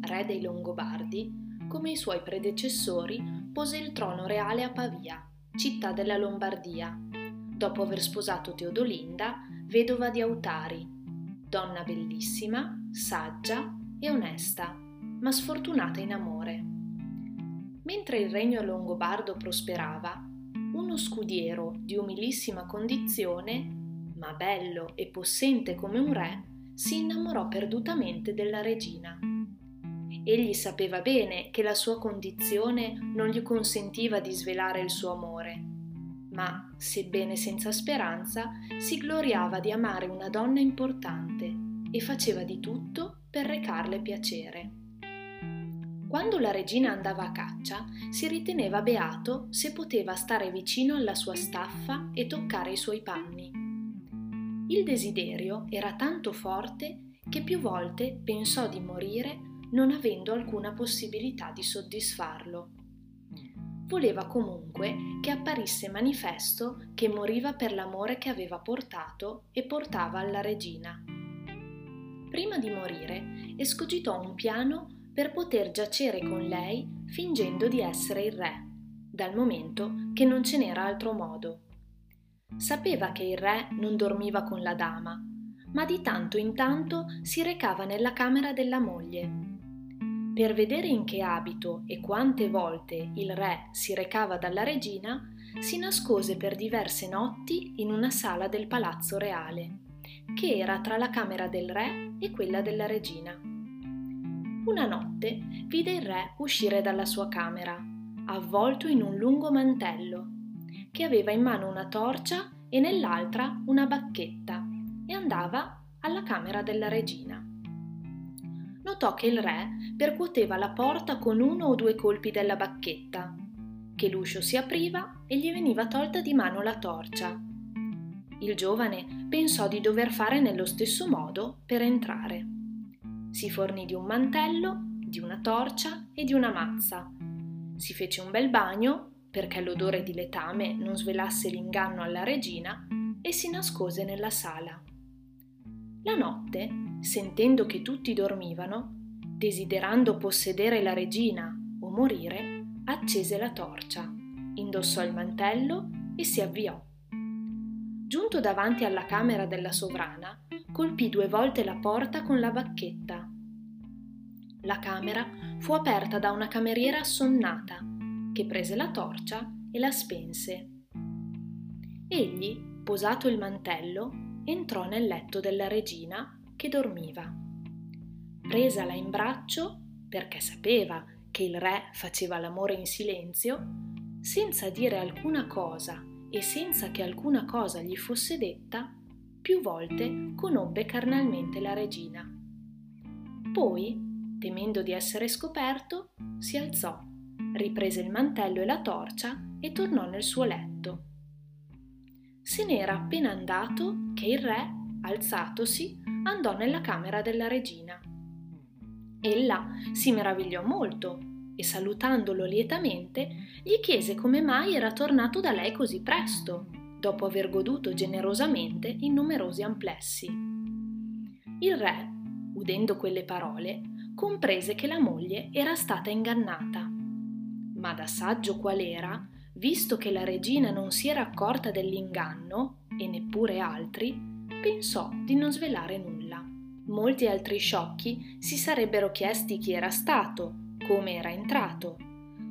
Re dei Longobardi, come i suoi predecessori, pose il trono reale a Pavia, città della Lombardia, dopo aver sposato Teodolinda, vedova di Autari, donna bellissima, saggia e onesta, ma sfortunata in amore. Mentre il regno longobardo prosperava, uno scudiero di umilissima condizione, ma bello e possente come un re, si innamorò perdutamente della regina. Egli sapeva bene che la sua condizione non gli consentiva di svelare il suo amore, ma, sebbene senza speranza, si gloriava di amare una donna importante e faceva di tutto per recarle piacere. Quando la regina andava a caccia, si riteneva beato se poteva stare vicino alla sua staffa e toccare i suoi panni. Il desiderio era tanto forte che più volte pensò di morire non avendo alcuna possibilità di soddisfarlo. Voleva comunque che apparisse manifesto che moriva per l'amore che aveva portato e portava alla regina. Prima di morire, escogitò un piano per poter giacere con lei fingendo di essere il re, dal momento che non ce n'era altro modo. Sapeva che il re non dormiva con la dama, ma di tanto in tanto si recava nella camera della moglie. Per vedere in che abito e quante volte il re si recava dalla regina, si nascose per diverse notti in una sala del palazzo reale, che era tra la camera del re e quella della regina. Una notte vide il re uscire dalla sua camera, avvolto in un lungo mantello, che aveva in mano una torcia e nell'altra una bacchetta, e andava alla camera della regina. Notò che il re percuoteva la porta con uno o due colpi della bacchetta, che l'uscio si apriva e gli veniva tolta di mano la torcia. Il giovane pensò di dover fare nello stesso modo per entrare. Si fornì di un mantello, di una torcia e di una mazza. Si fece un bel bagno perché l'odore di letame non svelasse l'inganno alla regina e si nascose nella sala. La notte, sentendo che tutti dormivano, desiderando possedere la regina o morire, accese la torcia, indossò il mantello e si avviò. Giunto davanti alla camera della sovrana, colpì due volte la porta con la bacchetta. La camera fu aperta da una cameriera assonnata, che prese la torcia e la spense. Egli, posato il mantello, entrò nel letto della regina che dormiva. Presala in braccio, perché sapeva che il re faceva l'amore in silenzio, senza dire alcuna cosa e senza che alcuna cosa gli fosse detta, più volte conobbe carnalmente la regina. Poi, temendo di essere scoperto, si alzò, riprese il mantello e la torcia e tornò nel suo letto. Se n'era appena andato che il re, alzatosi, andò nella camera della regina. Ella si meravigliò molto e salutandolo lietamente gli chiese come mai era tornato da lei così presto dopo aver goduto generosamente in numerosi amplessi. Il re, udendo quelle parole, comprese che la moglie era stata ingannata. Ma da saggio qual era, visto che la regina non si era accorta dell'inganno, e neppure altri, pensò di non svelare nulla. Molti altri sciocchi si sarebbero chiesti chi era stato, come era entrato,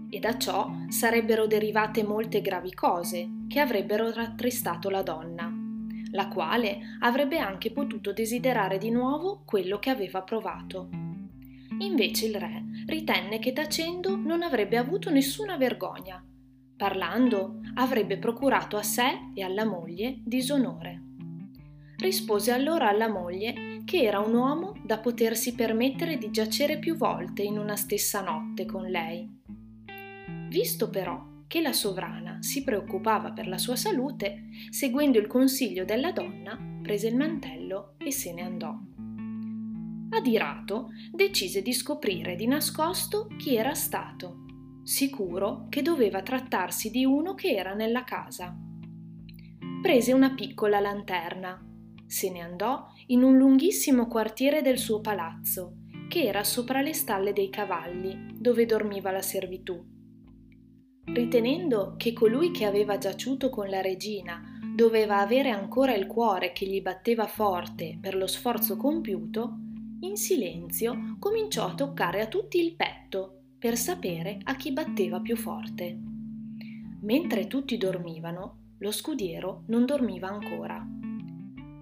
e da ciò sarebbero derivate molte gravi cose che avrebbero rattristato la donna, la quale avrebbe anche potuto desiderare di nuovo quello che aveva provato. Invece il re ritenne che tacendo non avrebbe avuto nessuna vergogna. Parlando avrebbe procurato a sé e alla moglie disonore. Rispose allora alla moglie che era un uomo da potersi permettere di giacere più volte in una stessa notte con lei Visto però che la sovrana si preoccupava per la sua salute, seguendo il consiglio della donna, prese il mantello e se ne andò. Adirato, decise di scoprire di nascosto chi era stato, sicuro che doveva trattarsi di uno che era nella casa. Prese una piccola lanterna, se ne andò in un lunghissimo quartiere del suo palazzo che era sopra le stalle dei cavalli, dove dormiva la servitù. Ritenendo che colui che aveva giaciuto con la regina doveva avere ancora il cuore che gli batteva forte per lo sforzo compiuto, in silenzio cominciò a toccare a tutti il petto per sapere a chi batteva più forte. Mentre tutti dormivano, lo scudiero non dormiva ancora.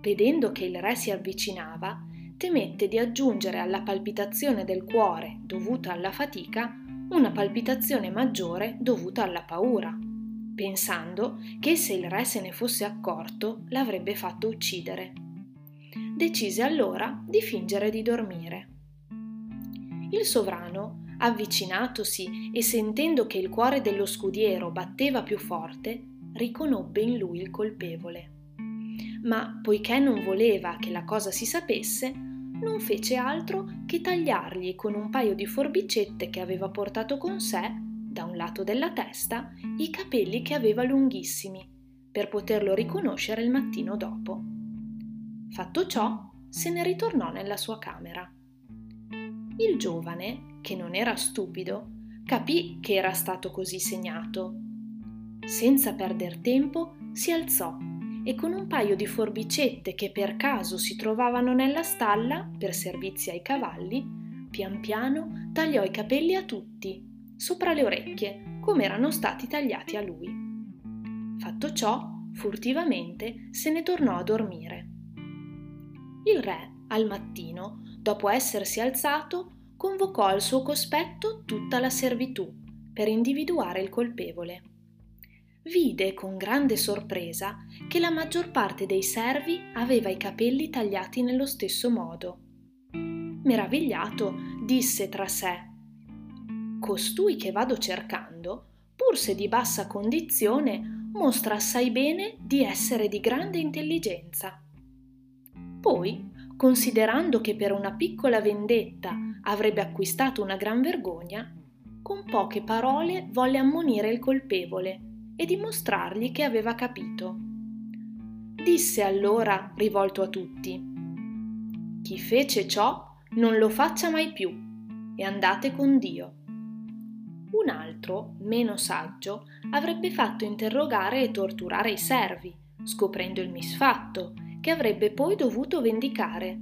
Vedendo che il re si avvicinava, temette di aggiungere alla palpitazione del cuore dovuta alla fatica una palpitazione maggiore dovuta alla paura, pensando che se il re se ne fosse accorto l'avrebbe fatto uccidere. Decise allora di fingere di dormire. Il sovrano, avvicinatosi e sentendo che il cuore dello scudiero batteva più forte, riconobbe in lui il colpevole. Ma poiché non voleva che la cosa si sapesse, non fece altro che tagliargli con un paio di forbicette che aveva portato con sé, da un lato della testa, i capelli che aveva lunghissimi, per poterlo riconoscere il mattino dopo. Fatto ciò, se ne ritornò nella sua camera. Il giovane, che non era stupido, capì che era stato così segnato. Senza perder tempo, si alzò e con un paio di forbicette che per caso si trovavano nella stalla per servizi ai cavalli, pian piano tagliò i capelli a tutti, sopra le orecchie, come erano stati tagliati a lui. Fatto ciò, furtivamente se ne tornò a dormire. Il re, al mattino, dopo essersi alzato, convocò al suo cospetto tutta la servitù per individuare il colpevole vide con grande sorpresa che la maggior parte dei servi aveva i capelli tagliati nello stesso modo. Meravigliato, disse tra sé Costui che vado cercando, pur se di bassa condizione, mostra assai bene di essere di grande intelligenza. Poi, considerando che per una piccola vendetta avrebbe acquistato una gran vergogna, con poche parole volle ammonire il colpevole e dimostrargli che aveva capito. Disse allora, rivolto a tutti, Chi fece ciò non lo faccia mai più e andate con Dio. Un altro, meno saggio, avrebbe fatto interrogare e torturare i servi, scoprendo il misfatto, che avrebbe poi dovuto vendicare.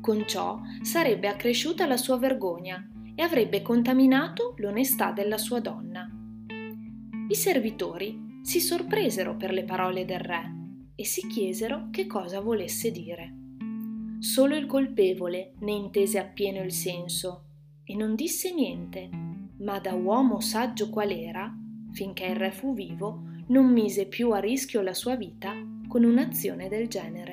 Con ciò sarebbe accresciuta la sua vergogna e avrebbe contaminato l'onestà della sua donna. I servitori si sorpresero per le parole del re e si chiesero che cosa volesse dire. Solo il colpevole ne intese appieno il senso e non disse niente, ma da uomo saggio qual era, finché il re fu vivo, non mise più a rischio la sua vita con un'azione del genere.